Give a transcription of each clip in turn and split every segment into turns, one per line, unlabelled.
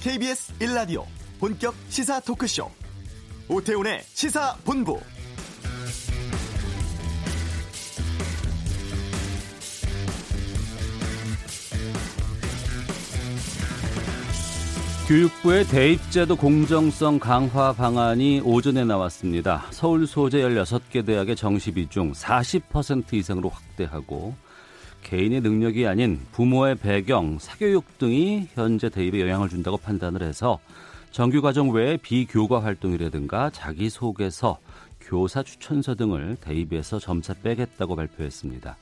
KBS 1라디오 본격 시사 토크쇼 오태훈의 시사본부
교육부의 대입제도 공정성 강화 방안이 오전에 나왔습니다. 서울 소재 16개 대학의 정시 비중 40% 이상으로 확대하고 개인의 능력이 아닌 부모의 배경, 사교육 등이 현재 대입에 영향을 준다고 판단을 해서 정규 과정 외에 비교과 활동이라든가 자기소개서, 교사 추천서 등을 대입에서 점차 빼겠다고 발표했습니다.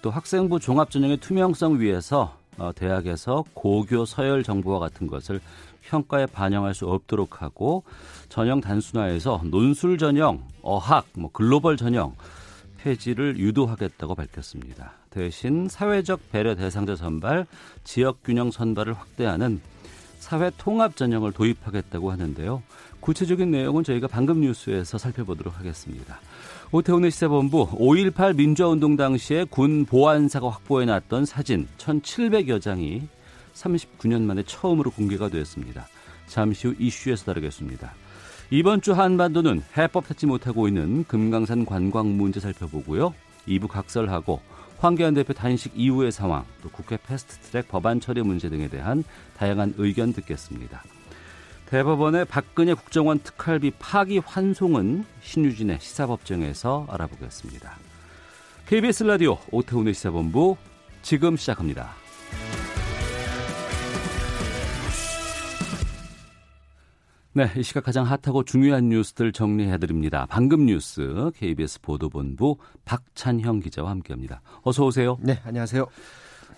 또 학생부 종합전형의 투명성 위해서 어, 대학에서 고교 서열 정보와 같은 것을 평가에 반영할 수 없도록 하고 전형 단순화해서 논술 전형, 어학, 뭐 글로벌 전형 폐지를 유도하겠다고 밝혔습니다. 대신 사회적 배려 대상자 선발, 지역 균형 선발을 확대하는 사회 통합 전형을 도입하겠다고 하는데요. 구체적인 내용은 저희가 방금 뉴스에서 살펴보도록 하겠습니다. 오태훈의 시사본부 5.18 민주화운동 당시에 군 보안사가 확보해놨던 사진 1,700여 장이 39년 만에 처음으로 공개가 되었습니다. 잠시 후 이슈에서 다루겠습니다. 이번 주 한반도는 해법 찾지 못하고 있는 금강산 관광 문제 살펴보고요. 2부 각설하고 황교안 대표 단식 이후의 상황, 또 국회 패스트트랙 법안 처리 문제 등에 대한 다양한 의견 듣겠습니다. 대법원의 박근혜 국정원 특활비 파기 환송은 신유진의 시사법정에서 알아보겠습니다. KBS 라디오 오태훈의 시사본부 지금 시작합니다. 네, 이 시각 가장 핫하고 중요한 뉴스들 정리해드립니다. 방금 뉴스 KBS 보도본부 박찬형 기자와 함께합니다. 어서 오세요.
네, 안녕하세요.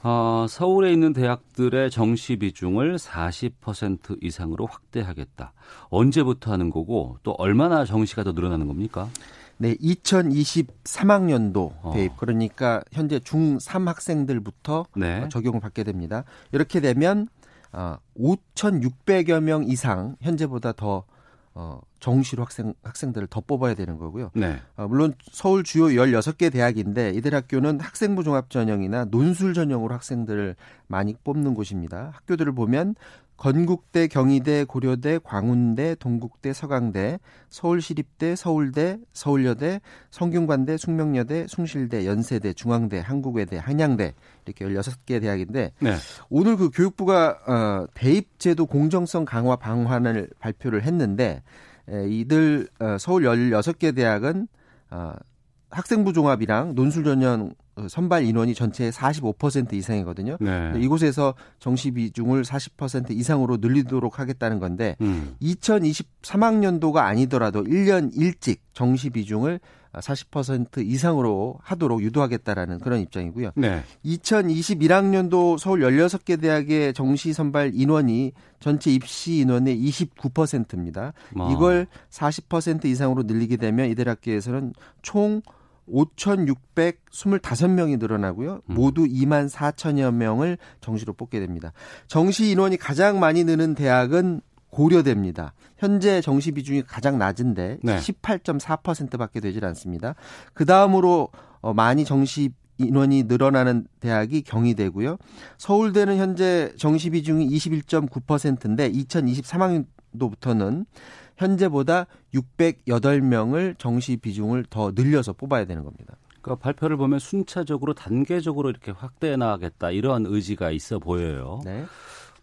어, 서울에 있는 대학들의 정시 비중을 40% 이상으로 확대하겠다. 언제부터 하는 거고 또 얼마나 정시가 더 늘어나는 겁니까?
네, 2023학년도 어. 대입 그러니까 현재 중3 학생들부터 네. 적용을 받게 됩니다. 이렇게 되면 어, 5,600여 명 이상 현재보다 더 어, 정시로 학생 학생들을 더 뽑아야 되는 거고요. 네. 어, 물론 서울 주요 16개 대학인데 이들 학교는 학생부 종합 전형이나 논술 전형으로 학생들을 많이 뽑는 곳입니다. 학교들을 보면 건국대, 경희대, 고려대, 광운대, 동국대, 서강대, 서울시립대, 서울대, 서울여대, 성균관대, 숙명여대, 숭실대, 연세대, 중앙대, 한국외대, 한양대 이렇게 16개 대학인데 네. 오늘 그 교육부가 어, 대입제도 공정성 강화 방안을 발표를 했는데 에, 이들 어, 서울 16개 대학은 어, 학생부 종합이랑 논술 전형 어, 선발 인원이 전체의 45% 이상이거든요. 네. 이곳에서 정시 비중을 40% 이상으로 늘리도록 하겠다는 건데 음. 2023학년도가 아니더라도 1년 일찍 정시 비중을 40% 이상으로 하도록 유도하겠다라는 그런 입장이고요. 네. 2021학년도 서울 16개 대학의 정시 선발 인원이 전체 입시 인원의 29%입니다. 아. 이걸 40% 이상으로 늘리게 되면 이들 학교에서는 총 5,625명이 늘어나고요. 음. 모두 2만 4천여 명을 정시로 뽑게 됩니다. 정시 인원이 가장 많이 느는 대학은 고려됩니다. 현재 정시 비중이 가장 낮은데 네. 18.4%밖에 되질 않습니다. 그 다음으로 어, 많이 정시 인원이 늘어나는 대학이 경희대고요. 서울대는 현재 정시 비중이 21.9%인데 2023학년도부터는 현재보다 608명을 정시 비중을 더 늘려서 뽑아야 되는 겁니다.
그러니까 발표를 보면 순차적으로 단계적으로 이렇게 확대해 나가겠다 이런 의지가 있어 보여요. 네.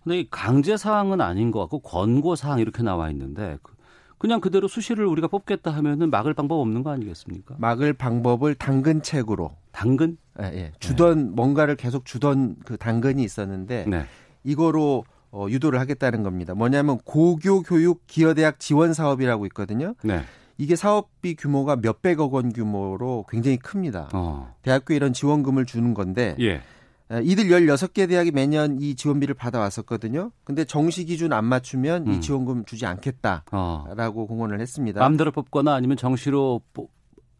근데 이 강제 사항은 아닌 것 같고 권고 사항 이렇게 나와 있는데 그 그냥 그대로 수시를 우리가 뽑겠다 하면은 막을 방법 없는 거 아니겠습니까?
막을 방법을 당근책으로
당근?
예, 예. 주던 네. 뭔가를 계속 주던 그 당근이 있었는데 네. 이거로 어, 유도를 하겠다는 겁니다. 뭐냐면 고교 교육 기여대학 지원 사업이라고 있거든요. 네. 이게 사업비 규모가 몇백억 원 규모로 굉장히 큽니다. 어. 대학교에 이런 지원금을 주는 건데 예. 이들 16개 대학이 매년 이 지원비를 받아왔었거든요. 근데 정시 기준 안 맞추면 음. 이 지원금 주지 않겠다라고 어. 공언을 했습니다.
마음대로 뽑거나 아니면 정시로 뽑,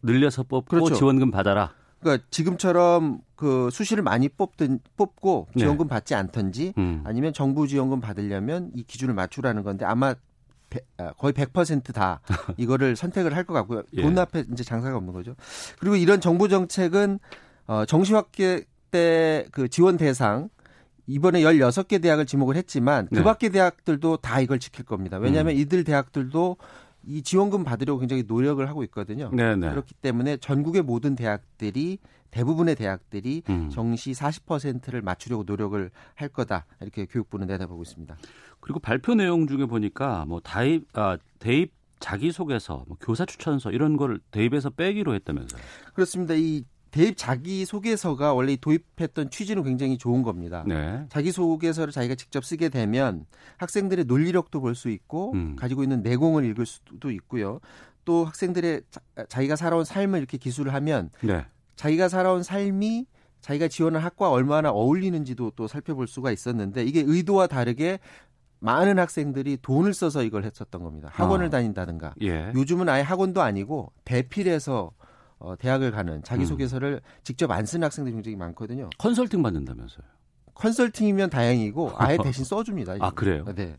늘려서 뽑고 그렇죠. 지원금 받아라.
그러니까 지금처럼 그 수시를 많이 뽑든 뽑고 네. 지원금 네. 받지 않던지 음. 아니면 정부 지원금 받으려면 이 기준을 맞추라는 건데 아마 아, 거의 100%다 이거를 선택을 할 것 같고요. 예. 돈 앞에 이제 장사가 없는 거죠. 그리고 이런 정부 정책은 어 정시학계 때그 지원 대상 이번에 16개 대학을 지목을 했지만 그 네. 밖의 대학들도 다 이걸 지킬 겁니다. 왜냐하면 음. 이들 대학들도 이 지원금 받으려고 굉장히 노력을 하고 있거든요. 네네. 네. 그렇기 때문에 전국의 모든 대학들이 대부분의 대학들이 음. 정시 40%를 맞추려고 노력을 할 거다 이렇게 교육부는 내다보고 있습니다.
그리고 발표 내용 중에 보니까 뭐 다입 아, 대입 자기소개서, 뭐 교사 추천서 이런 걸 대입해서 빼기로 했다면서요?
그렇습니다. 이 대입 자기소개서가 원래 도입했던 취지는 굉장히 좋은 겁니다. 네. 자기소개서를 자기가 직접 쓰게 되면 학생들의 논리력도 볼 수 있고 음. 가지고 있는 내공을 읽을 수도 있고요. 또 학생들의 자, 기가 살아온 삶을 이렇게 기술을 하면 네. 자기가 살아온 삶이 자기가 지원한 학과 얼마나 어울리는지도 또 살펴볼 수가 있었는데 이게 의도와 다르게 많은 학생들이 돈을 써서 이걸 했었던 겁니다. 학원을 어. 다닌다든가. 예. 요즘은 아예 학원도 아니고 대필해서 어, 대학을 가는 자기소개서를 음. 직접 안 쓰는 학생들이 굉장히 많거든요.
컨설팅 받는다면서요?
컨설팅이면 다행이고 아예 대신 써줍니다.
아 그래요?
네.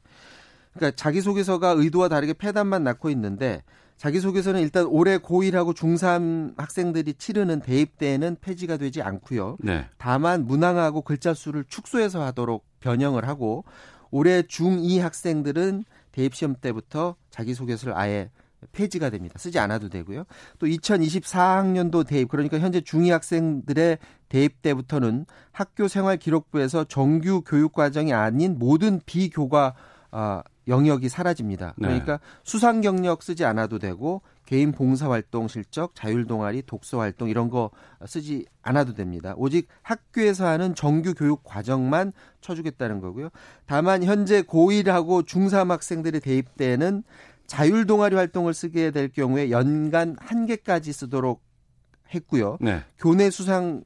그러니까 자기소개서가 의도와 다르게 폐단만 낳고 있는데 자기소개서는 일단 올해 고1하고 중3 학생들이 치르는 대입대에는 폐지가 되지 않고요. 네. 다만 문항하고 글자 수를 축소해서 하도록 변형을 하고 올해 중2 학생들은 대입 시험 때부터 자기소개서를 아예 폐지가 됩니다. 쓰지 않아도 되고요. 또 2024학년도 대입 그러니까 현재 중2 학생들의 대입 때부터는 학교 생활 기록부에서 정규 교육 과정이 아닌 모든 비교과 아, 영역이 사라집니다. 네. 그러니까 네. 수상 경력 쓰지 않아도 되고 개인 봉사 활동 실적, 자율 동아리, 독서 활동 이런 거 쓰지 않아도 됩니다. 오직 학교에서 하는 정규 교육 과정만 쳐주겠다는 거고요. 다만 현재 고1하고 중3 학생들의 대입 때는 자율 동아리 활동을 쓰게 될 경우에 연간 한 개까지 쓰도록 했고요. 네. 교내 수상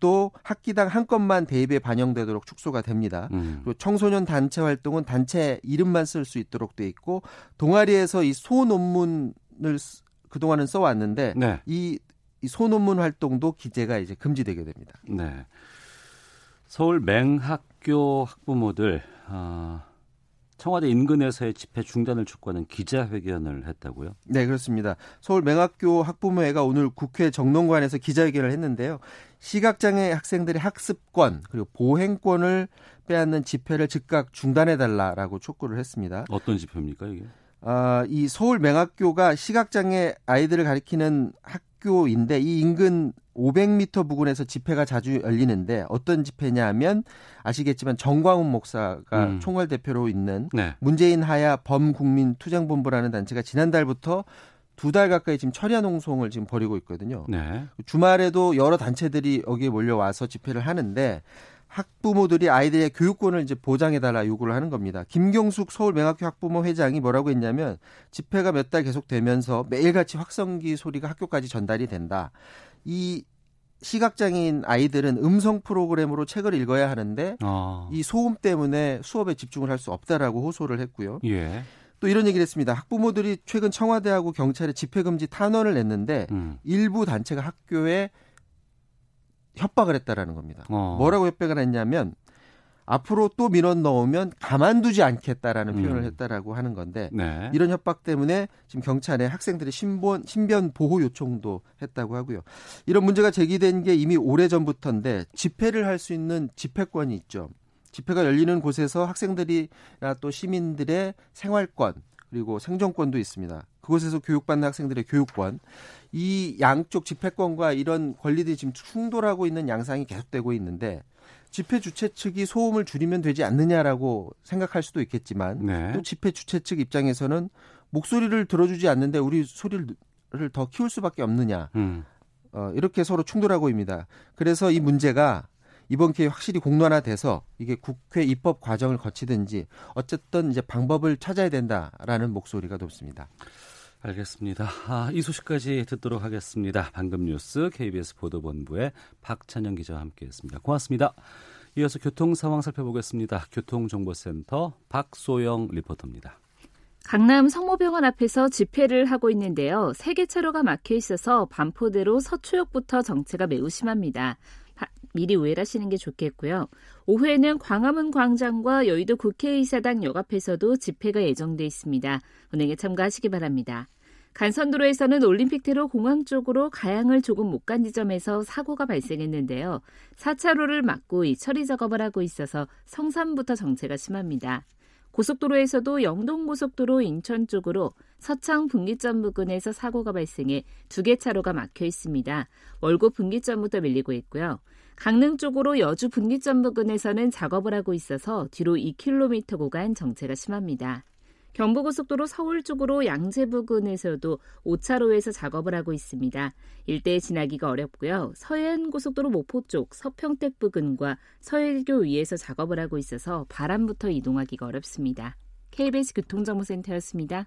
또 학기당 한 건만 대입에 반영되도록 축소가 됩니다. 음. 그리고 청소년 단체 활동은 단체 이름만 쓸 수 있도록 돼 있고 동아리에서 이 소논문을 그동안은 써왔는데 네. 이, 이 소논문 활동도 기재가 이제 금지되게 됩니다. 네.
서울 맹학교 학부모들 어, 청와대 인근에서의 집회 중단을 촉구하는 기자회견을 했다고요?
네, 그렇습니다. 서울 맹학교 학부모회가 오늘 국회 정론관에서 기자회견을 했는데요. 시각장애 학생들의 학습권 그리고 보행권을 빼앗는 집회를 즉각 중단해달라라고 촉구를 했습니다.
어떤 집회입니까 이게?
아, 이 서울 맹학교가 시각장애 아이들을 가리키는 학교인데 이 인근 500m 부근에서 집회가 자주 열리는데 어떤 집회냐 하면 아시겠지만 정광훈 목사가 음. 총괄 대표로 있는 네. 문재인 하야 범국민 투쟁본부라는 단체가 지난달부터 두 달 가까이 지금 철야 농성을 지금 벌이고 있거든요. 네. 주말에도 여러 단체들이 여기에 몰려와서 집회를 하는데 학부모들이 아이들의 교육권을 이제 보장해달라 요구를 하는 겁니다. 김경숙 서울맹학교 학부모 회장이 뭐라고 했냐면 집회가 몇 달 계속되면서 매일같이 확성기 소리가 학교까지 전달이 된다. 이 시각장애인 아이들은 음성 프로그램으로 책을 읽어야 하는데 아. 이 소음 때문에 수업에 집중을 할 수 없다라고 호소를 했고요. 예. 또 이런 얘기를 했습니다. 학부모들이 최근 청와대하고 경찰에 집회 금지 탄원을 냈는데 음. 일부 단체가 학교에 협박을 했다라는 겁니다. 어. 뭐라고 협박을 했냐면 앞으로 또 민원 넣으면 가만두지 않겠다라는 음. 표현을 했다라고 하는 건데 네. 이런 협박 때문에 지금 경찰에 학생들의 신변 신변 보호 요청도 했다고 하고요. 이런 문제가 제기된 게 이미 오래 전부터인데 집회를 할 수 있는 집회권이 있죠. 집회가 열리는 곳에서 학생들이나 또 시민들의 생활권 그리고 생존권도 있습니다. 그곳에서 교육받는 학생들의 교육권 이 양쪽 집회권과 이런 권리들이 지금 충돌하고 있는 양상이 계속되고 있는데 집회 주최 측이 소음을 줄이면 되지 않느냐라고 생각할 수도 있겠지만 네. 또 집회 주최 측 입장에서는 목소리를 들어주지 않는데 우리 소리를 더 키울 수밖에 없느냐 음. 어, 이렇게 서로 충돌하고 있습니다. 그래서 이 문제가 이번 기회에 확실히 공론화돼서 이게 국회 입법 과정을 거치든지 어쨌든 이제 방법을 찾아야 된다라는 목소리가 높습니다.
알겠습니다. 아, 이 소식까지 듣도록 하겠습니다. 방금 뉴스 KBS 보도본부의 박찬영 기자와 함께했습니다. 고맙습니다. 이어서 교통 상황 살펴보겠습니다. 교통정보센터 박소영 리포터입니다.
강남 성모병원 앞에서 집회를 하고 있는데요. 세 개 차로가 막혀 있어서 반포대로 서초역부터 정체가 매우 심합니다. 미리 우회하시는 게 좋겠고요. 오후에는 광화문 광장과 여의도 국회의사당 역 앞에서도 집회가 예정돼 있습니다. 운행에 참가하시기 바랍니다. 간선도로에서는 올림픽대로 공항 쪽으로 가양을 조금 못 간 지점에서 사고가 발생했는데요. 4차로를 막고 이 처리 작업을 하고 있어서 성산부터 정체가 심합니다. 고속도로에서도 영동고속도로 인천 쪽으로 서창 분기점 부근에서 사고가 발생해 두 개 차로가 막혀 있습니다. 월곡 분기점부터 밀리고 있고요. 강릉 쪽으로 여주 분기점 부근에서는 작업을 하고 있어서 뒤로 2km 구간 정체가 심합니다. 경부고속도로 서울 쪽으로 양재 부근에서도 5차로에서 작업을 하고 있습니다. 일대에 지나기가 어렵고요. 서해안고속도로 목포 쪽 서평택 부근과 서해교 위에서 작업을 하고 있어서 바람부터 이동하기가 어렵습니다. KBS 교통정보센터였습니다.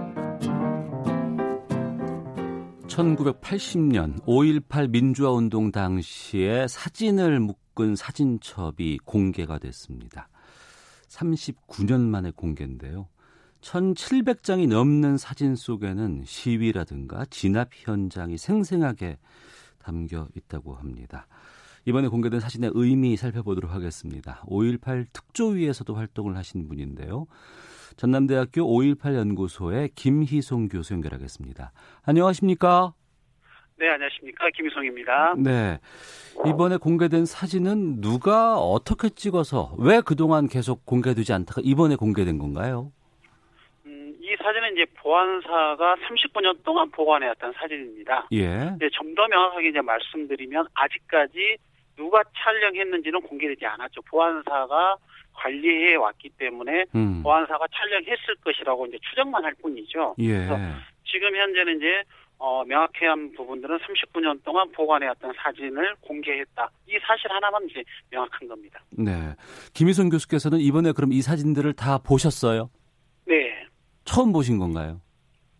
1980년 5.18 민주화 운동 당시에 사진을 묶은 사진첩이 공개가 됐습니다. 39년 만에 공개인데요. 1700장이 넘는 사진 속에는 시위라든가 진압 현장이 생생하게 담겨 있다고 합니다. 이번에 공개된 사진의 의미 살펴보도록 하겠습니다. 5.18 특조위에서도 활동을 하신 분인데요. 전남대학교 5.18 연구소의 김희송 교수 연결하겠습니다. 안녕하십니까?
네, 안녕하십니까. 김희송입니다.
네. 이번에 공개된 사진은 누가 어떻게 찍어서 왜 그동안 계속 공개되지 않다가 이번에 공개된 건가요?
음, 이 사진은 이제 보안사가 39년 동안 보관해왔던 사진입니다.
예.
좀더 명확하게 이제 말씀드리면 아직까지 누가 촬영했는지는 공개되지 않았죠. 보안사가 관리해 왔기 때문에 음. 보안사가 촬영했을 것이라고 이제 추정만 할 뿐이죠.
예.
그래서 지금 현재는 이제 어, 명확한 부분들은 39년 동안 보관해왔던 사진을 공개했다. 이 사실 하나만 이제 명확한 겁니다.
네. 김희선 교수께서는 이번에 그럼 이 사진들을 다 보셨어요?
네.
처음 보신 건가요?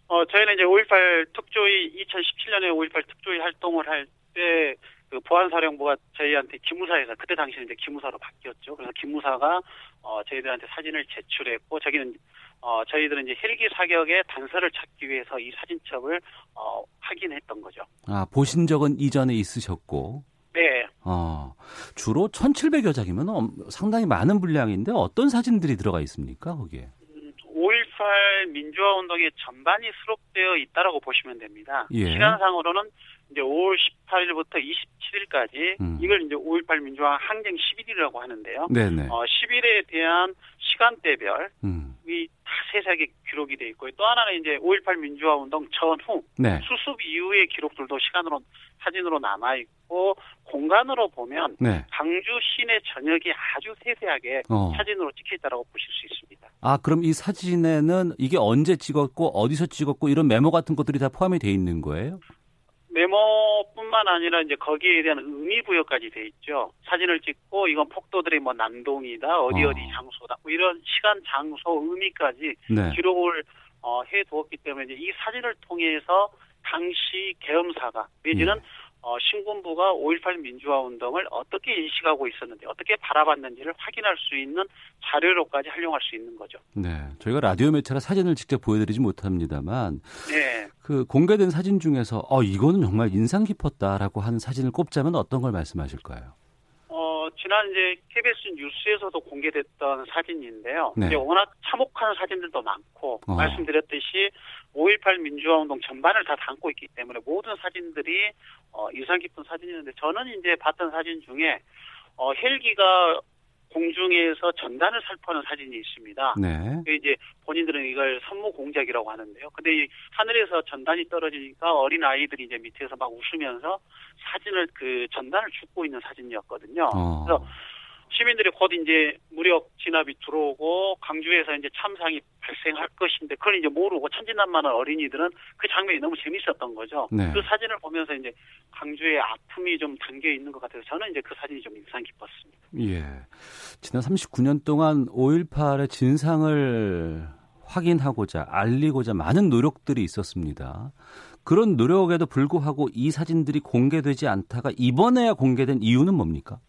어, 저희는 이제 5.18 특조위, 2017년에 5.18 특조위 활동을 할 때 그 보안사령부가 저희한테 기무사에서 그때 당시에 이제 기무사로 바뀌었죠. 그래서 기무사가 어 저희들한테 사진을 제출했고 저기는 어 저희들은 이제 헬기 사격의 단서를 찾기 위해서 이 사진첩을 어 확인했던 거죠.
아 보신 적은 이전에 있으셨고.
네.
어 주로 1,700여 장이면 상당히 많은 분량인데 어떤 사진들이 들어가 있습니까 거기에?
5.18 음, 민주화 운동의 전반이 수록되어 있다라고 보시면 됩니다.
예.
시간상으로는 이제 5월 18일부터 27일까지 음. 이걸 이제 5.18 민주화 항쟁 10일이라고 하는데요.
네네.
어, 10일에 대한 시간대별
음.
이다 세세하게 기록이 돼 있고요. 또 하나는 이제 5.18 민주화 운동 전후
네.
수습 이후의 기록들도 시간으로 사진으로 남아 있고 공간으로 보면
네.
광주 시내 전역이 아주 세세하게 어. 사진으로 찍혀 있다고 보실 수 있습니다.
아 그럼 이 사진에는 이게 언제 찍었고 어디서 찍었고 이런 메모 같은 것들이 다 포함이 돼 있는 거예요?
메모뿐만 아니라 이제 거기에 대한 의미 부여까지 돼 있죠. 사진을 찍고 이건 폭도들의 뭐 난동이다, 어디 어디 어. 장소다, 뭐 이런 시간, 장소, 의미까지
네.
기록을 어, 해두었기 때문에 이제 이 사진을 통해서 당시 계엄사가 내지는 네. 어, 신군부가 5.18 민주화 운동을 어떻게 인식하고 있었는지, 어떻게 바라봤는지를 확인할 수 있는 자료로까지 활용할 수 있는 거죠.
네. 저희가 라디오 매체라 사진을 직접 보여드리지 못합니다만,
네.
그 공개된 사진 중에서, 어, 이거는 정말 인상 깊었다라고 하는 사진을 꼽자면 어떤 걸 말씀하실까요?
지난 이제 KBS 뉴스에서도 공개됐던 사진인데요.
네.
이제 워낙 참혹한 사진들도 많고
어.
말씀드렸듯이 5.18 민주화 운동 전반을 다 담고 있기 때문에 모든 사진들이 어, 인상 깊은 사진이었는데 저는 이제 봤던 사진 중에 어, 헬기가 공중에서 전단을 살포하는 사진이 있습니다.
네.
이제 본인들은 이걸 선무 공작이라고 하는데요. 근데 이 하늘에서 전단이 떨어지니까 어린 아이들이 이제 밑에서 막 웃으면서 사진을 그 전단을 줍고 있는 사진이었거든요.
어.
그래서 시민들이 곧 이제 무력 진압이 들어오고 강주에서 이제 참상이 발생할 것인데 그걸 이제 모르고 천진난만한 어린이들은 그 장면이 너무 재밌었던 거죠.
네.
그 사진을 보면서 이제 강주의 아픔이 좀 담겨 있는 것 같아서 저는 이제 그 사진이 좀 인상 깊었습니다.
예. 지난 39년 동안 5.18의 진상을 확인하고자 알리고자 많은 노력들이 있었습니다. 그런 노력에도 불구하고 이 사진들이 공개되지 않다가 이번에야 공개된 이유는 뭡니까?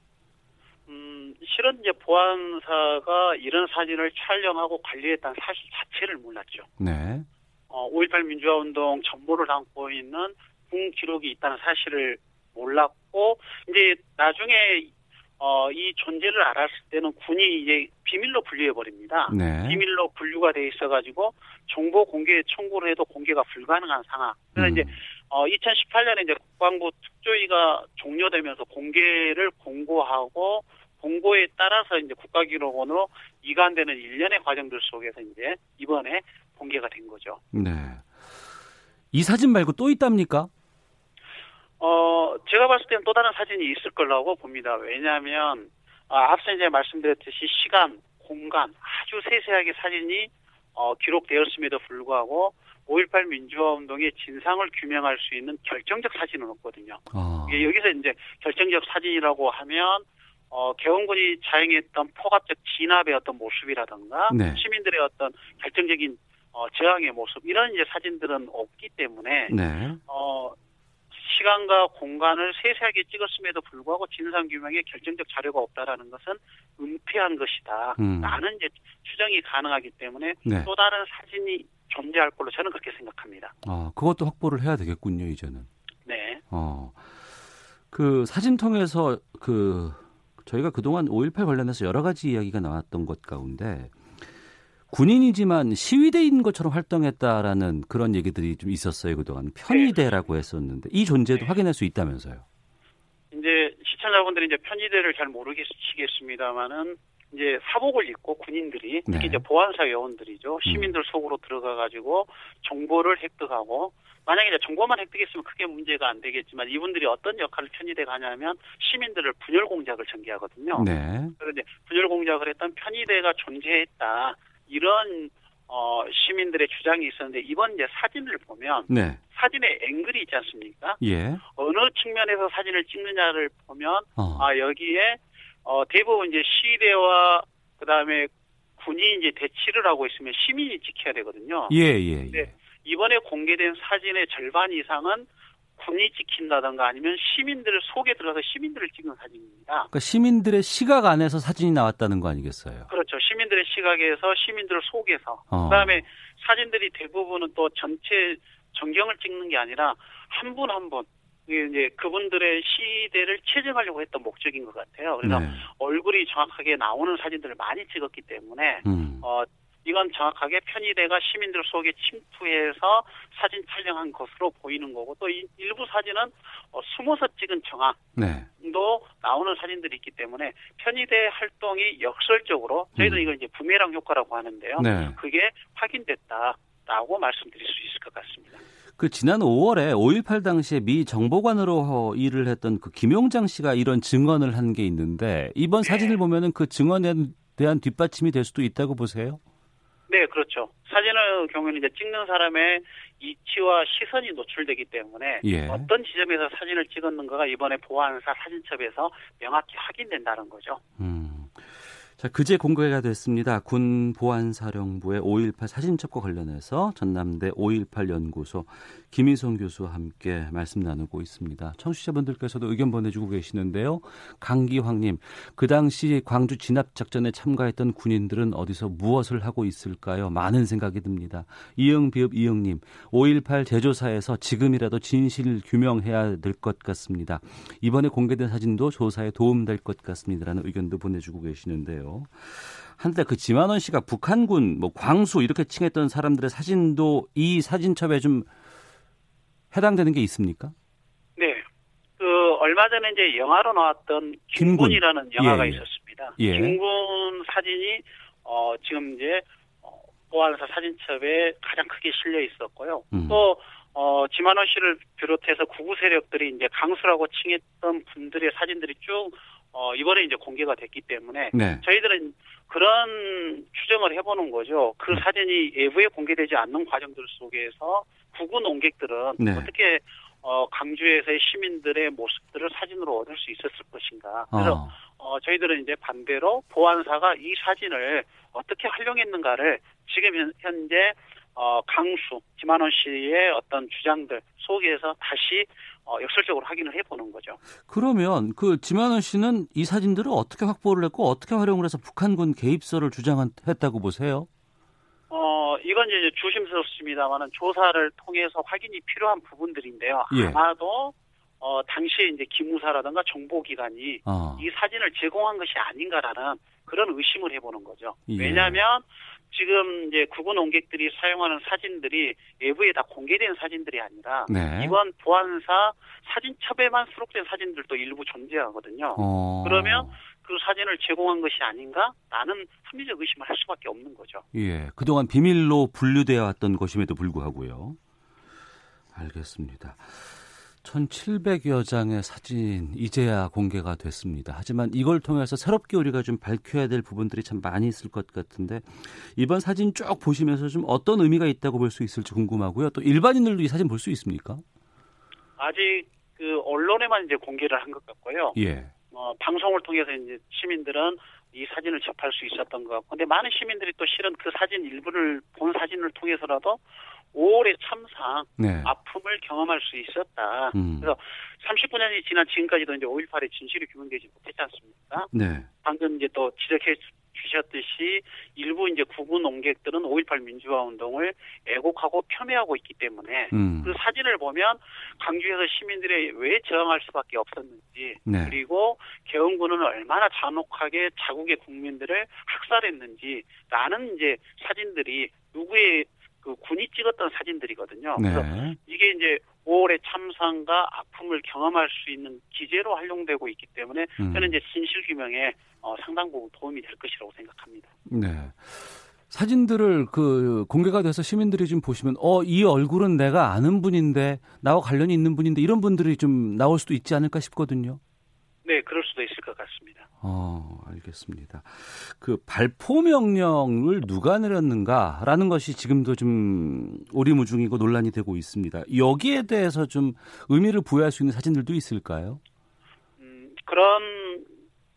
음, 실은 이제 보안사가 이런 사진을 촬영하고 관리했다는 사실 자체를 몰랐죠.
네.
어, 5.18 민주화 운동 전모를 담고 있는 군 기록이 있다는 사실을 몰랐고 이제 나중에 어, 이 존재를 알았을 때는 군이 이제 비밀로 분류해 버립니다.
네.
비밀로 분류가 돼 있어가지고 정보 공개 청구를 해도 공개가 불가능한 상황. 그래서
음.
이제 어, 2018년에 이제 국방부 특조위가 종료되면서 공개를 공고하고 공고에 따라서 이제 국가기록원으로 이관되는 일련의 과정들 속에서 이제 이번에 공개가 된 거죠.
네. 이 사진 말고 또 있답니까?
어, 제가 봤을 때는 또 다른 사진이 있을 거라고 봅니다. 왜냐하면, 아, 앞서 이제 말씀드렸듯이 시간, 공간, 아주 세세하게 사진이, 어, 기록되었음에도 불구하고, 5.18 민주화 운동의 진상을 규명할 수 있는 결정적 사진은 없거든요.
아.
여기서 이제 결정적 사진이라고 하면, 어, 개헌군이 자행했던 포괄적 진압의 어떤 모습이라든가,
네.
시민들의 어떤 결정적인, 어, 저항의 모습, 이런 이제 사진들은 없기 때문에,
네.
어, 시간과 공간을 세세하게 찍었음에도 불구하고 진상 규명에 결정적 자료가 없다라는 것은 은폐한 것이다.
음.
라는 이제 추정이 가능하기 때문에
네.
또 다른 사진이 존재할 걸로 저는 그렇게 생각합니다.
아, 그것도 확보를 해야 되겠군요, 이제는.
네.
어. 그 사진 통해서 그 저희가 그동안 5.18 관련해서 여러 가지 이야기가 나왔던 것 가운데 군인이지만 시위대인 것처럼 활동했다라는 그런 얘기들이 좀 있었어요, 그동안. 편의대라고 했었는데 이 존재도
네.
확인할 수 있다면서요.
이제 시청자분들이 이제 편의대를 잘 모르겠시겠습니다만은 이제 사복을 입고 군인들이 특히
네.
이제 보안사 요원들이죠 시민들 속으로 들어가 가지고 정보를 획득하고 만약에 이제 정보만 획득했으면 크게 문제가 안 되겠지만 이분들이 어떤 역할을 편의대가 하냐면 시민들을 분열 공작을 전개하거든요.
네.
이제 분열 공작을 했던 편의대가 존재했다 이런 어 시민들의 주장이 있었는데 이번 이제 사진을 보면
네.
사진에 앵글이 있지 않습니까?
예.
어느 측면에서 사진을 찍느냐를 보면
어.
아 여기에 어 대부분 이제 시대와 그 다음에 군이 이제 대치를 하고 있으면 시민이 지켜야 되거든요.
예, 예, 예.
네. 이번에 공개된 사진의 절반 이상은 군이 찍힌다던가 아니면 시민들 속에 들어가서 시민들을 찍은 사진입니다.
그러니까 시민들의 시각 안에서 사진이 나왔다는 거 아니겠어요?
그렇죠. 시민들의 시각에서 시민들 속에서
어.
그다음에 사진들이 대부분은 또 전체 전경을 찍는 게 아니라 한 분 한분 이게 이제 그분들의 시대를 체증하려고 했던 목적인 것 같아요. 그래서
네.
얼굴이 정확하게 나오는 사진들을 많이 찍었기 때문에
음.
어 이건 정확하게 편의대가 시민들 속에 침투해서 사진 촬영한 것으로 보이는 거고 또 이- 일부 사진은 어, 숨어서 찍은 정황
네.
도 나오는 사진들이 있기 때문에 편의대 활동이 역설적으로 저희도
음.
이걸 이제 부메랑 효과라고 하는데요.
네.
그게 확인됐다라고 말씀드릴 수 있을 것 같습니다.
그 지난 5월에 5.18 당시에 미 정보관으로 어, 일을 했던 그 김용장 씨가 이런 증언을 한 게 있는데 이번
네.
사진을 보면은 그 증언에 대한 뒷받침이 될 수도 있다고 보세요.
네, 그렇죠. 사진의 경우에는 이제 찍는 사람의 이치와 시선이 노출되기 때문에
예.
어떤 지점에서 사진을 찍었는가가 이번에 보안사 사진첩에서 명확히 확인된다는 거죠.
음. 자, 그제 공개가 됐습니다. 군 보안사령부의 5.18 사진첩과 관련해서 전남대 5.18 연구소 김희성 교수와 함께 말씀 나누고 있습니다. 청취자분들께서도 의견 보내주고 계시는데요. 강기황님, 그 당시 광주 진압작전에 참가했던 군인들은 어디서 무엇을 하고 있을까요? 많은 생각이 듭니다. 이영비읍 이영님, 5.18 제조사에서 지금이라도 진실 규명해야 될 것 같습니다. 이번에 공개된 사진도 조사에 도움될 것 같습니다라는 의견도 보내주고 계시는데요. 한때 그 지만원 씨가 북한군, 뭐 광수 이렇게 칭했던 사람들의 사진도 이 사진첩에 좀 해당되는 게 있습니까?
네. 그 얼마 전에 이제 영화로 나왔던
김군.
김군이라는 영화가
예, 예.
있었습니다.
예.
김군 사진이 어 지금 이제 어, 보안사 사진첩에 가장 크게 실려 있었고요.
음.
또 어, 지만원 씨를 비롯해서 구구 세력들이 이제 강수라고 칭했던 분들의 사진들이 쭉 어, 이번에 이제 공개가 됐기 때문에
네.
저희들은 그런 추정을 해보는 거죠. 그
음.
사진이 외부에 공개되지 않는 과정들 속에서 구구 농객들은
네.
어떻게 어, 강주에서의 시민들의 모습들을 사진으로 얻을 수 있었을 것인가. 그래서
어.
어, 저희들은 이제 반대로 보안사가 이 사진을 어떻게 활용했는가를 지금 현재 어, 강수, 김한원 씨의 어떤 주장들 속에서 다시 어, 역설적으로 확인을 해보는 거죠.
그러면 그 지만원 씨는 이 사진들을 어떻게 확보를 했고 어떻게 활용을 해서 북한군 개입설을 주장했다고 보세요?
어, 이건 이제 조심스럽습니다만은 조사를 통해서 확인이 필요한 부분들인데요.
예.
아마도 어, 당시에 이제 기무사라든가 정보기관이
어.
이 사진을 제공한 것이 아닌가라는 그런 의심을 해보는 거죠.
예.
왜냐하면 지금 이제 국군 온객들이 사용하는 사진들이 외부에 다 공개된 사진들이 아니라
네.
이건 보안사 사진첩에만 수록된 사진들도 일부 존재하거든요.
어.
그러면 그 사진을 제공한 것이 아닌가라는 합리적 의심을 할 수밖에 없는 거죠.
예, 그동안 비밀로 분류되어 왔던 것임에도 불구하고요. 알겠습니다. 1,700여 장의 사진 이제야 공개가 됐습니다. 하지만 이걸 통해서 새롭게 우리가 좀 밝혀야 될 부분들이 참 많이 있을 것 같은데 이번 사진 쭉 보시면서 좀 어떤 의미가 있다고 볼 수 있을지 궁금하고요. 또 일반인들도 이 사진 볼 수 있습니까?
아직 그 언론에만 이제 공개를 한 것 같고요.
예.
어, 방송을 통해서 이제 시민들은 이 사진을 접할 수 있었던 것 같고, 근데 많은 시민들이 또 실은 그 사진 일부를 본 사진을 통해서라도 5월의 참상
네.
아픔을 경험할 수 있었다.
음.
그래서 39년이 지난 지금까지도 이제 5.18의 진실이 규명되지 못했지 않습니까?
네.
방금 이제 또 지적해 주셨듯이 일부 이제 국군 농객들은 5.18 민주화 운동을 애곡하고 폄훼하고 있기 때문에
음.
그 사진을 보면 강주에서 시민들이 왜 저항할 수밖에 없었는지
네.
그리고 개헌군은 얼마나 잔혹하게 자국의 국민들을 학살했는지라는 이제 사진들이 누구의 그 군이 찍었던 사진들이거든요. 그래서
네.
이게 이제 5월의 참상과 아픔을 경험할 수 있는 기재로 활용되고 있기 때문에
음.
저는 이제 진실 규명에 어, 상당 부분 도움이 될 것이라고 생각합니다.
네. 사진들을 그 공개가 돼서 시민들이 좀 보시면 어 이 얼굴은 내가 아는 분인데 나와 관련이 있는 분인데 이런 분들이 좀 나올 수도 있지 않을까 싶거든요.
네, 그럴 수도 있을 것 같습니다.
어, 알겠습니다. 그 발포 명령을 누가 내렸는가라는 것이 지금도 좀 오리무중이고 논란이 되고 있습니다. 여기에 대해서 좀 의미를 부여할 수 있는 사진들도 있을까요?
음, 그런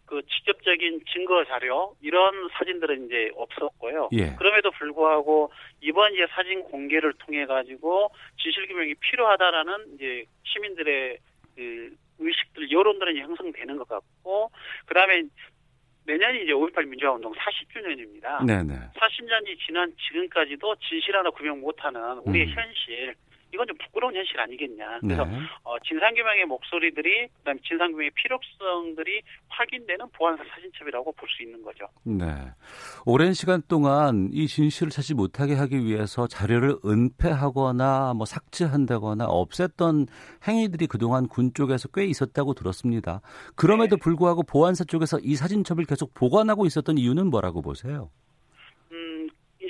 그 직접적인 증거 자료 이런 사진들은 이제 없었고요.
예.
그럼에도 불구하고 이번 이제 사진 공개를 통해 가지고 진실 규명이 필요하다라는 이제 시민들의 그 의식들 여론들은 형성되는 것 같고 그다음에 내년이 이제 5.18 민주화 운동 40주년입니다.
네네.
40년이 지난 지금까지도 진실 하나 규명 못하는 우리의
음.
현실 이건 좀 부끄러운 현실 아니겠냐.
네.
그래서 어, 진상규명의 목소리들이 그다음에 진상규명의 필요성들이 확인되는 보안사 사진첩이라고 볼 수 있는 거죠.
네. 오랜 시간 동안 이 진실을 찾지 못하게 하기 위해서 자료를 은폐하거나 뭐 삭제한다거나 없앴던 행위들이 그동안 군 쪽에서 꽤 있었다고 들었습니다. 그럼에도
네.
불구하고 보안사 쪽에서 이 사진첩을 계속 보관하고 있었던 이유는 뭐라고 보세요?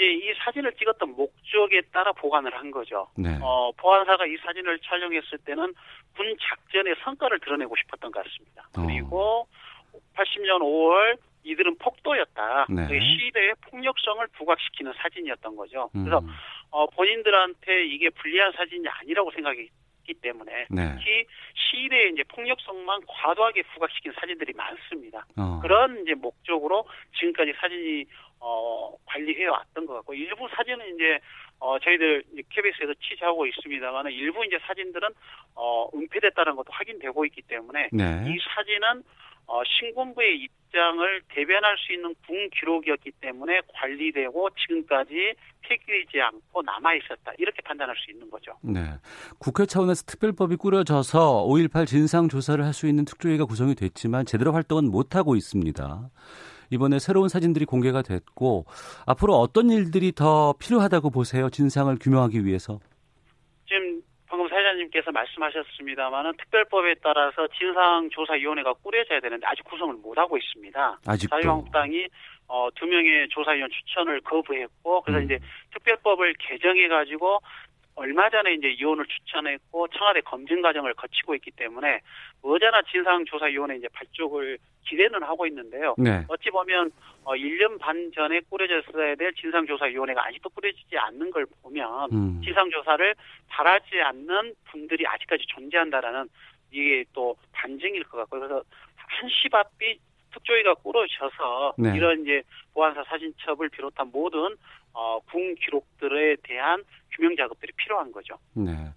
음, 이제 이 사진을 찍었던 목적에 따라 보관을 한 거죠.
네.
어, 보안사가 이 사진을 촬영했을 때는 군 작전의 성과를 드러내고 싶었던 것 같습니다.
어.
그리고 80년 5월 이들은 폭도였다.
네.
그 시대의 폭력성을 부각시키는 사진이었던 거죠.
음.
그래서 어, 본인들한테 이게 불리한 사진이 아니라고 생각했기 때문에
네.
특히 시대의 이제 폭력성만 과도하게 부각시킨 사진들이 많습니다.
어.
그런 이제 목적으로 지금까지 사진이 어, 관리해 왔던 것 같고 일부 사진은 이제 어, 저희들 KBS에서 취재하고 있습니다만 일부 이제 사진들은 어, 은폐됐다는 것도 확인되고 있기 때문에
네.
이 사진은 어, 신군부의 입장을 대변할 수 있는 군 기록이었기 때문에 관리되고 지금까지 폐기되지 않고 남아 있었다 이렇게 판단할 수 있는 거죠.
네. 국회 차원에서 특별법이 꾸려져서 5.18 진상 조사를 할 수 있는 특조위가 구성이 됐지만 제대로 활동은 못 하고 있습니다. 이번에 새로운 사진들이 공개가 됐고 앞으로 어떤 일들이 더 필요하다고 보세요? 진상을 규명하기 위해서.
지금 방금 사회자님께서 말씀하셨습니다만은 특별법에 따라서 진상조사위원회가 꾸려져야 되는데 아직 구성을 못 하고 있습니다.
아직도.
자유한국당이 어, 두 명의 조사위원 추천을 거부했고 그래서
음.
이제 특별법을 개정해 가지고 얼마 전에 이제 위원을 추천했고 청와대 검증 과정을 거치고 있기 때문에 어제나 진상조사위원회 이제 발족을 기대는 하고 있는데요.
네.
어찌 보면 어 1년 반 전에 꾸려졌어야 될 진상조사위원회가 아직도 꾸려지지 않는 걸 보면
음.
진상조사를 바라지 않는 분들이 아직까지 존재한다라는 이게 또 반증일 것 같고요. 그래서 한시 앞이 특조위가 꾸러져서 네. 이런 이제 보안사 사진첩을 비롯한 모든 어, 궁 기록들에 대한 규명 작업들이 필요한 거죠.
네.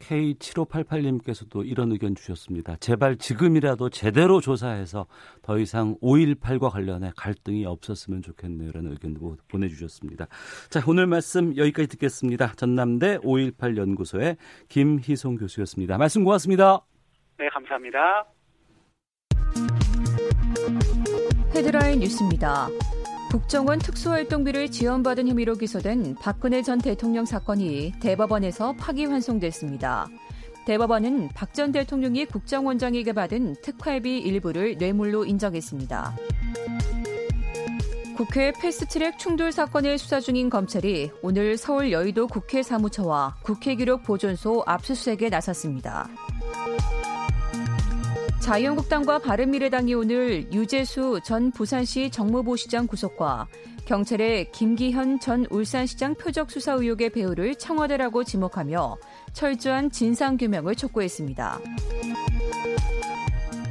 K7588님께서도 이런 의견 주셨습니다. 제발 지금이라도 제대로 조사해서 더 이상 5.18과 관련해 갈등이 없었으면 좋겠네요. 라는 의견도 보내주셨습니다. 자, 오늘 말씀 여기까지 듣겠습니다. 전남대 5.18 연구소의 김희송 교수였습니다. 말씀 고맙습니다.
네, 감사합니다.
헤드라인 뉴스입니다. 국정원 특수활동비를 지원받은 혐의로 기소된 박근혜 전 대통령 사건이 대법원에서 파기환송됐습니다. 대법원은 박 전 대통령이 국정원장에게 받은 특활비 일부를 뇌물로 인정했습니다. 국회 패스트트랙 충돌 사건을 수사 중인 검찰이 오늘 서울 여의도 국회 사무처와 국회 기록 보존소 압수수색에 나섰습니다. 자유한국당과 바른미래당이 오늘 유재수 전 부산시 정무부시장 구속과 경찰의 김기현 전 울산시장 표적 수사 의혹의 배후를 청와대라고 지목하며 철저한 진상규명을 촉구했습니다.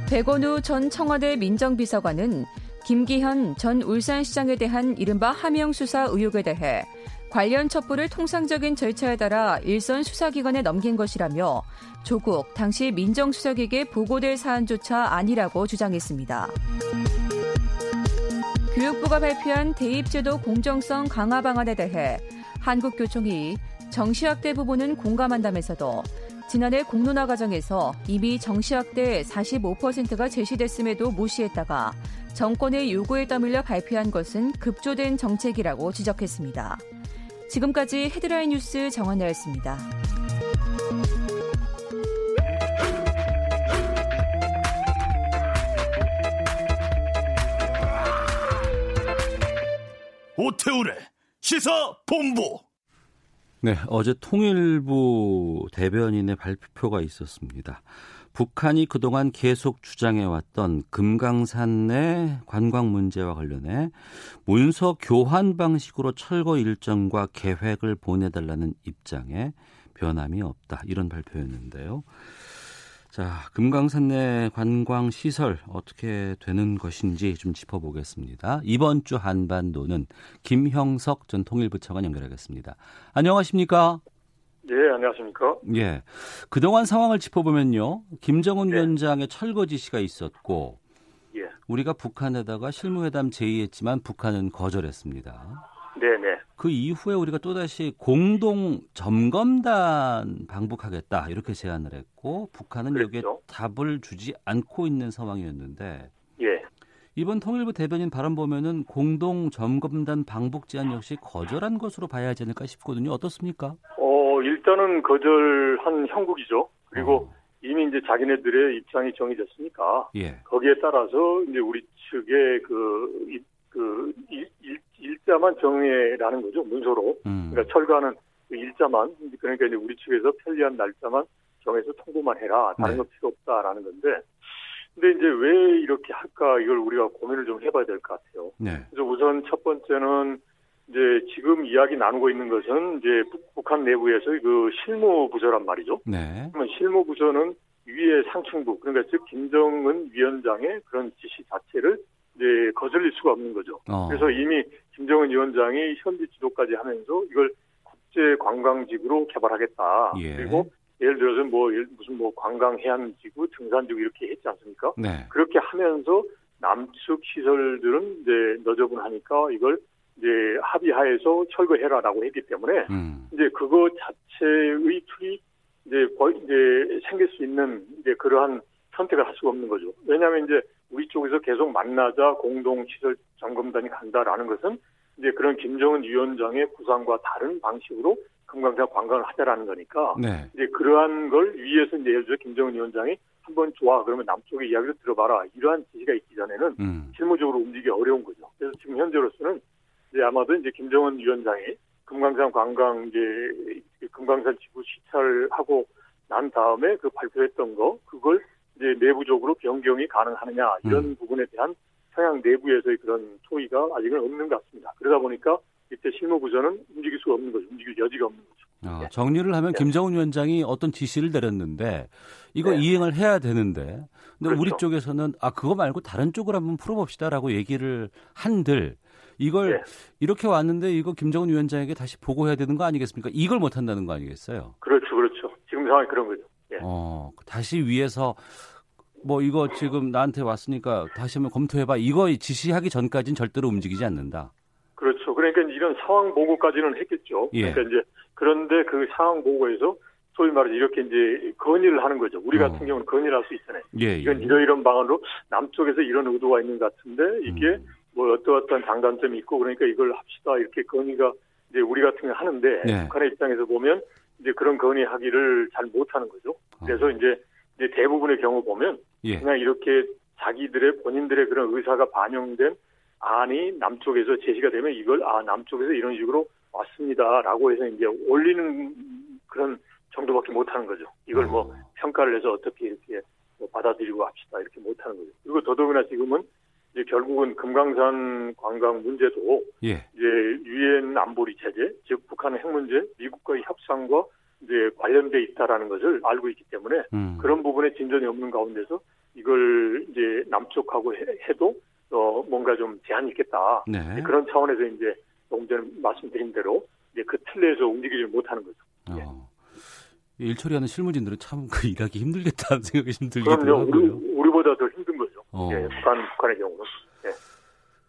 백원우 전 청와대 민정비서관은 김기현 전 울산시장에 대한 이른바 하명수사 의혹에 대해 관련 첩보를 통상적인 절차에 따라 일선 수사기관에 넘긴 것이라며 조국 당시 민정수석에게 보고될 사안조차 아니라고 주장했습니다. 교육부가 발표한 대입제도 공정성 강화 방안에 대해 한국교총이 정시학대 부분은 공감한다면서도 지난해 공론화 과정에서 이미 정시학대 45%가 제시됐음에도 무시했다가 정권의 요구에 따물려 발표한 것은 급조된 정책이라고 지적했습니다. 지금까지 헤드라인 뉴스 정원나였습니다.
오태우래 시사 본부.
네, 어제 통일부 대변인의 발표가 있었습니다. 북한이 그동안 계속 주장해왔던 금강산 내 관광 문제와 관련해 문서 교환 방식으로 철거 일정과 계획을 보내달라는 입장에 변함이 없다. 이런 발표였는데요. 자, 금강산 내 관광 시설 어떻게 되는 것인지 좀 짚어보겠습니다. 이번 주 한반도는 김형석 전 통일부 차관 연결하겠습니다. 안녕하십니까?
예, 안녕하십니까?
예. 그동안 상황을 짚어보면요. 김정은 예. 위원장의 철거 지시가 있었고, 예. 우리가 북한에다가 실무회담 제의했지만 북한은 거절했습니다.
네네.
그 이후에 우리가 또다시 공동 점검단 방북하겠다 이렇게 제안을 했고 북한은 그랬죠. 여기에 답을 주지 않고 있는 상황이었는데
예.
이번 통일부 대변인 발언 보면은 공동 점검단 방북 제안 역시 거절한 것으로 봐야 하지 않을까 싶거든요. 어떻습니까?
어, 일단은 거절한 형국이죠. 그리고 어. 이미 이제 자기네들의 입장이 정해졌으니까 예. 거기에 따라서 이제 우리 측의 그, 이, 그 일, 일, 일자만 정해라는 거죠 문서로. 음. 그러니까 철거하는 그 일자만 그러니까 이제 우리 측에서 편리한 날짜만 정해서 통보만 해라. 다른 네. 거 필요 없다라는 건데. 근데 이제 왜 이렇게 할까 이걸 우리가 고민을 좀 해봐야 될 것 같아요. 네. 그래서 우선 첫 번째는 이제 지금 이야기 나누고 있는 것은 이제 북한 내부에서의 그 실무 부서란 말이죠. 네. 그러면 실무 부서는 위의 상층부 그러니까 즉 김정은 위원장의 그런 지시 자체를 이제 거슬릴 수가 없는 거죠. 어. 그래서 이미 김정은 위원장이 현지 지도까지 하면서 이걸 국제 관광지구로 개발하겠다. 예. 그리고 예를 들어서 뭐 무슨 뭐 관광 해안지구, 등산지구 이렇게 했지 않습니까? 네. 그렇게 하면서 남측 시설들은 이제 너저분하니까 이걸 이제 합의하에서 철거해라라고 했기 때문에 음. 이제 그거 자체의 틀이 이제 이제 생길 수 있는 이제 그러한 선택을 할 수가 없는 거죠. 왜냐하면 이제 우리 쪽에서 계속 만나자 공동 시설 점검단이 간다라는 것은 이제 그런 김정은 위원장의 구상과 다른 방식으로 금강산 관광을 하자라는 거니까 네. 이제 그러한 걸 위에서 이제 예를 들어 김정은 위원장이 한번 좋아 그러면 남쪽의 이야기를 들어봐라 이러한 지시가 있기 전에는 음. 실무적으로 움직이기 어려운 거죠. 그래서 지금 현재로서는 이제 아마도 이제 김정은 위원장이 금강산 관광 이제 금강산 지구 시찰하고 난 다음에 그 발표했던 거 그걸 이제 내부적으로 변경이 가능하느냐 이런 음. 부분에 대한 평양 내부에서의 그런 토의가 아직은 없는 것 같습니다. 그러다 보니까 이때 실무부서는 움직일 수가 없는 거죠. 움직일 여지가 없는 거죠.
아, 정리를 하면 네. 김정은 위원장이 어떤 지시를 내렸는데 이거 네. 이행을 해야 되는데 근데 그렇죠. 우리 쪽에서는 아 그거 말고 다른 쪽을 한번 풀어봅시다라고 얘기를 한들 이걸 네. 이렇게 왔는데 이거 김정은 위원장에게 다시 보고해야 되는 거 아니겠습니까? 이걸 못 한다는 거 아니겠어요?
그렇죠, 그렇죠. 지금 상황이 그런 거죠.
예. 어, 다시 위에서 뭐 이거 지금 나한테 왔으니까 다시 한번 검토해봐. 이거 지시하기 전까지는 절대로 움직이지 않는다.
그렇죠. 그러니까 이런 상황 보고까지는 했겠죠. 예. 그러니까 이제 그런데 그 상황 보고에서 소위 말해서 이렇게 이제 건의를 하는 거죠. 우리 같은 어. 경우는 건의를 할 수 있잖아요. 예, 예. 이건 이러이런 방안으로 남쪽에서 이런 의도가 있는 것 같은데 이게 음. 뭐 어떠어떠한 장단점이 있고 그러니까 이걸 합시다 이렇게 건의가 이제 우리 같은 경우 하는데 네. 북한의 입장에서 보면 이제 그런 건의하기를 잘 못하는 거죠. 그래서 어. 이제, 이제 대부분의 경우 보면 예. 그냥 이렇게 자기들의 본인들의 그런 의사가 반영된 안이 남쪽에서 제시가 되면 이걸 아 남쪽에서 이런 식으로 왔습니다라고 해서 이제 올리는 그런 정도밖에 못하는 거죠. 이걸 뭐 어. 평가를 해서 어떻게 이렇게 뭐 받아들이고 합시다 이렇게 못하는 거죠. 그리고 더더구나 지금은 이제 결국은 금강산 관광 문제도 예. 이제 유엔 안보리 체제, 즉 북한의 핵 문제, 미국과의 협상과 이제 관련돼 있다라는 것을 알고 있기 때문에 음. 그런 부분에 진전이 없는 가운데서 이걸 이제 남쪽하고 해, 도 어, 뭔가 좀 제한이 있겠다. 네. 그런 차원에서 이제 조금 전에 말씀드린 대로 이제 그 틀내에서 움직이지 못하는 거죠. 어.
예. 일 처리하는 실무진들은 참 그 일하기 힘들겠다는 생각이 좀 들기도
우리, 힘든 거죠. 어. 예, 북한, 북한의 경우는. 예.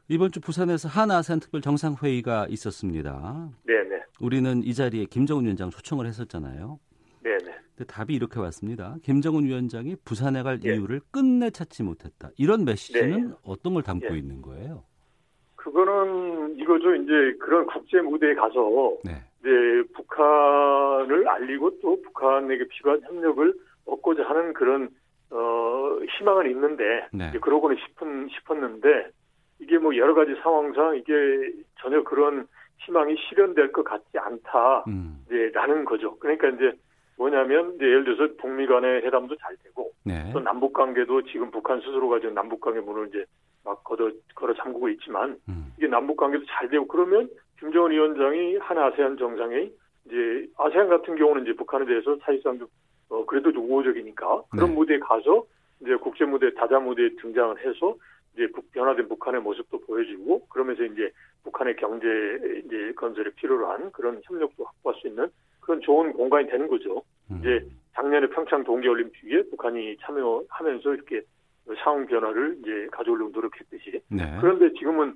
이번 주 부산에서 한아세안 특별 정상회의가 있었습니다.
네네.
우리는 이 자리에 김정은 위원장 초청을 했었잖아요.
네네.
근데 답이 이렇게 왔습니다. 김정은 위원장이 부산에 갈 예. 이유를 끝내 찾지 못했다. 이런 메시지는 네. 어떤 걸 담고 예. 있는 거예요?
그거는 이거죠. 이제 그런 국제 무대에 가서 네. 이제 북한을 알리고 또 북한에게 필요한 협력을 얻고자 하는 그런 어 희망은 있는데 네. 그러고는 싶은 싶었는데 이게 뭐 여러 가지 상황상 이게 전혀 그런 희망이 실현될 것 같지 않다. 음. 이제 라는 거죠. 그러니까 이제 뭐냐면 이제 예를 들어서 북미 간의 회담도 잘 되고 네. 또 남북 관계도 지금 북한 스스로가 지금 남북 관계 문을 이제 막 걸어 걸어 잠그고 있지만 음. 이게 남북 관계도 잘 되고 그러면 김정은 위원장이 한 아세안 정상회의 이제 아세안 같은 경우는 이제 북한에 대해서 사실상 좀 어, 그래도 좀 우호적이니까 그런 네. 무대에 가서 이제 국제 무대 다자 무대에 등장을 해서 이제 변화된 북한의 모습도 보여주고 그러면서 이제 북한의 경제 이제 건설에 필요로 한 그런 협력도 확보할 수 있는 그런 좋은 공간이 되는 거죠. 음. 이제 작년에 평창 동계올림픽에 북한이 참여하면서 이렇게 상황 변화를 이제 가져오려고 노력했듯이. 네. 그런데 지금은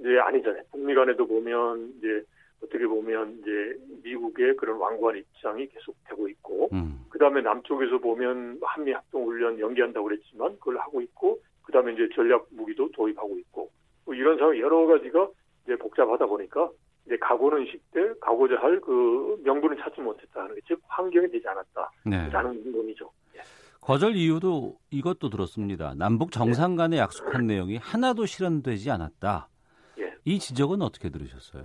이제 아니잖아요. 북미 간에도 보면 이제 어떻게 보면 이제 미국의 그런 완고한 입장이 계속되고 있고, 음. 그 다음에 남쪽에서 보면 한미 합동 훈련 연기한다고 그랬지만 그걸 하고 있고, 그 다음에 이제 전략 무기도 도입하고 있고, 뭐 이런 상황 여러 가지가 이제 복잡하다 보니까 이제 가고는 쉽대 가고자 할 그 명분을 찾지 못했다. 즉 환경이 되지 않았다라는 네. 논의죠. 예.
거절 이유도 이것도 들었습니다. 남북 정상 네. 간에 약속한 내용이 하나도 실현되지 않았다. 예. 이 지적은 어떻게 들으셨어요?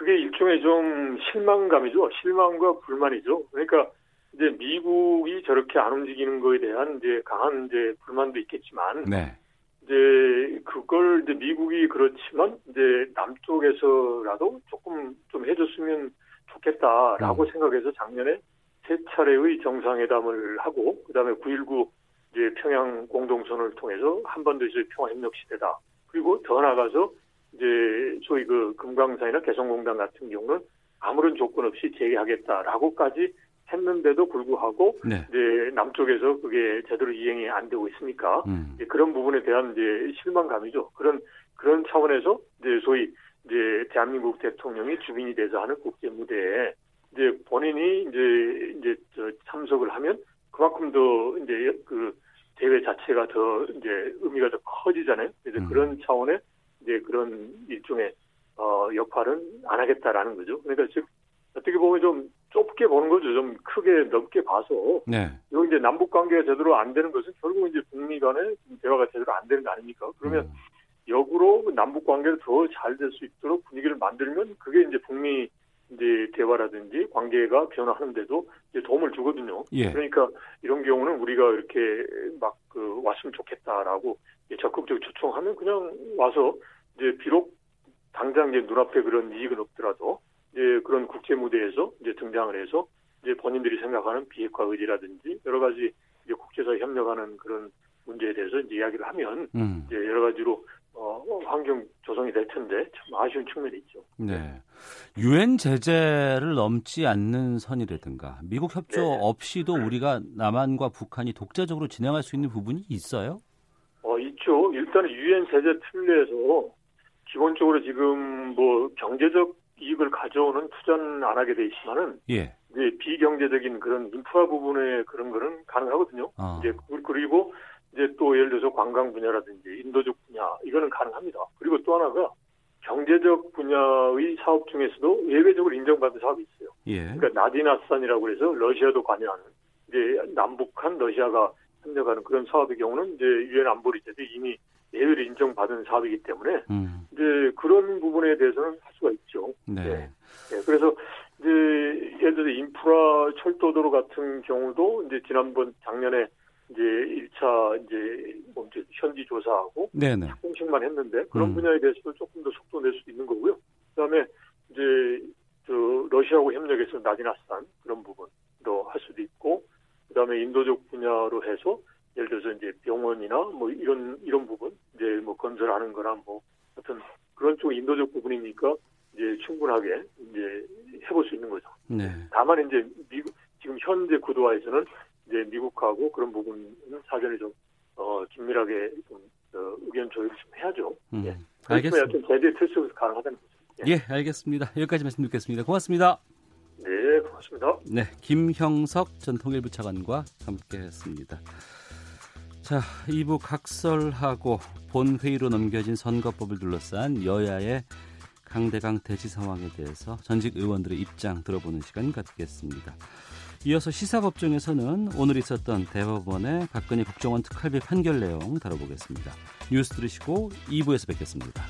그게 일종의 좀 실망감이죠. 실망과 불만이죠. 그러니까 이제 미국이 저렇게 안 움직이는 거에 대한 이제 강한 이제 불만도 있겠지만 네. 이제 그걸 이제 미국이 그렇지만 이제 남쪽에서라도 조금 좀 해줬으면 좋겠다라고 음. 생각해서 작년에 세 차례의 정상회담을 하고 그다음에 9.19 이제 평양 공동선언을 통해서 한반도에서의 평화협력 시대다. 그리고 더 나가서 이제 소위 그 금강산이나 개성공단 같은 경우는 아무런 조건 없이 재개하겠다라고까지 했는데도 불구하고 네. 이제 남쪽에서 그게 제대로 이행이 안 되고 있으니까 음. 그런 부분에 대한 이제 실망감이죠. 그런 그런 차원에서 이제 소위 이제 대한민국 대통령이 주민이 돼서 하는 국제 무대에 이제 본인이 이제 이제 저 참석을 하면 그만큼 더 이제 그 대회 자체가 더 이제 의미가 더 커지잖아요. 그래서 음. 그런 차원의 이제 그런 일종의 어 역할은 안 하겠다라는 거죠. 그러니까 즉 어떻게 보면 좀 좁게 보는 거죠. 좀 크게 넓게 봐서. 네. 이거 이제 남북 관계가 제대로 안 되는 것은 결국 이제 북미 간의 대화가 제대로 안 되는 거 아닙니까? 그러면 음. 역으로 남북 관계를 더 잘 될 수 있도록 분위기를 만들면 그게 이제 북미 이제 대화라든지 관계가 변화하는데도 이제 도움을 주거든요. 예. 그러니까 이런 경우는 우리가 이렇게 막 그 왔으면 좋겠다라고 적극적으로 초청하면 그냥 와서 이제 비록 당장 이제 눈앞에 그런 이익은 없더라도 이제 그런 국제 무대에서 이제 등장을 해서 이제 본인들이 생각하는 비핵화 의지라든지 여러 가지 이제 국제사회 협력하는 그런 문제에 대해서 이제 이야기를 하면 음. 이제 여러 가지로 어, 환경 조성이 될 텐데 참 아쉬운 측면이 있죠.
네. 유엔 제재를 넘지 않는 선이라든가 미국 협조 네. 없이도 우리가 남한과 북한이 독자적으로 진행할 수 있는 부분이 있어요?
어, 있죠. 일단은 유엔 제재 틀 내에서 기본적으로 지금 뭐 경제적 이익을 가져오는 투자는 안 하게 돼 있지만은 예. 이제 비경제적인 그런 인프라 부분의 그런 거는 가능하거든요. 아. 이제 그리고 이제 또 예를 들어서 관광 분야라든지 인도적 분야 이거는 가능합니다. 그리고 또 하나가 경제적 분야의 사업 중에서도 예외적으로 인정받은 사업이 있어요. 예. 그러니까 나디나산이라고 해서 러시아도 관여하는 이제 남북한 러시아가 협력하는 그런 사업의 경우는 이제 유엔 안보리제도 이미 예외를 인정받은 사업이기 때문에 음. 이제 그런 부분에 대해서는 할 수가 있죠. 네. 네. 네. 그래서 이제 예를 들어 인프라 철도도로 같은 경우도 이제 지난번 작년에 이제 1차 이제 뭐 이제 현지 조사하고 네네. 공식만 했는데 그런 음. 분야에 대해서도 조금 더 속도 낼수 있는 거고요. 그다음에 이제 저 러시아하고 협력해서 나디나산 그런 부분도 할 수도 있고 그다음에 인도적 분야로 해서 예를 들어서 이제 병원이나 뭐 이런 이런 부분 이제 뭐 건설하는 거나 뭐 하여튼 그런 쪽 인도적 부분이니까 이제 충분하게 이제 해볼 수 있는 거죠. 네. 다만 이제 미국 지금 현재 구도화에서는 이제 미국하고 그런 부분은 사전에 좀 어, 긴밀하게 좀 어, 의견 조율을 좀 해야죠. 음, 예. 알겠습니다. 제재 틀속에서 가능하다는 거죠.
예. 예, 알겠습니다. 여기까지 말씀 듣겠습니다. 고맙습니다.
네, 고맙습니다.
네, 김형석 전 통일부 차관과 함께했습니다. 자, 2부 각설하고 본회의로 넘겨진 선거법을 둘러싼 여야의 강대강 대치 상황에 대해서 전직 의원들의 입장 들어보는 시간 갖겠습니다. 이어서 시사법정에서는 오늘 있었던 대법원의 박근혜 국정원 특활비 판결 내용 다뤄보겠습니다. 뉴스 들으시고 2부에서 뵙겠습니다.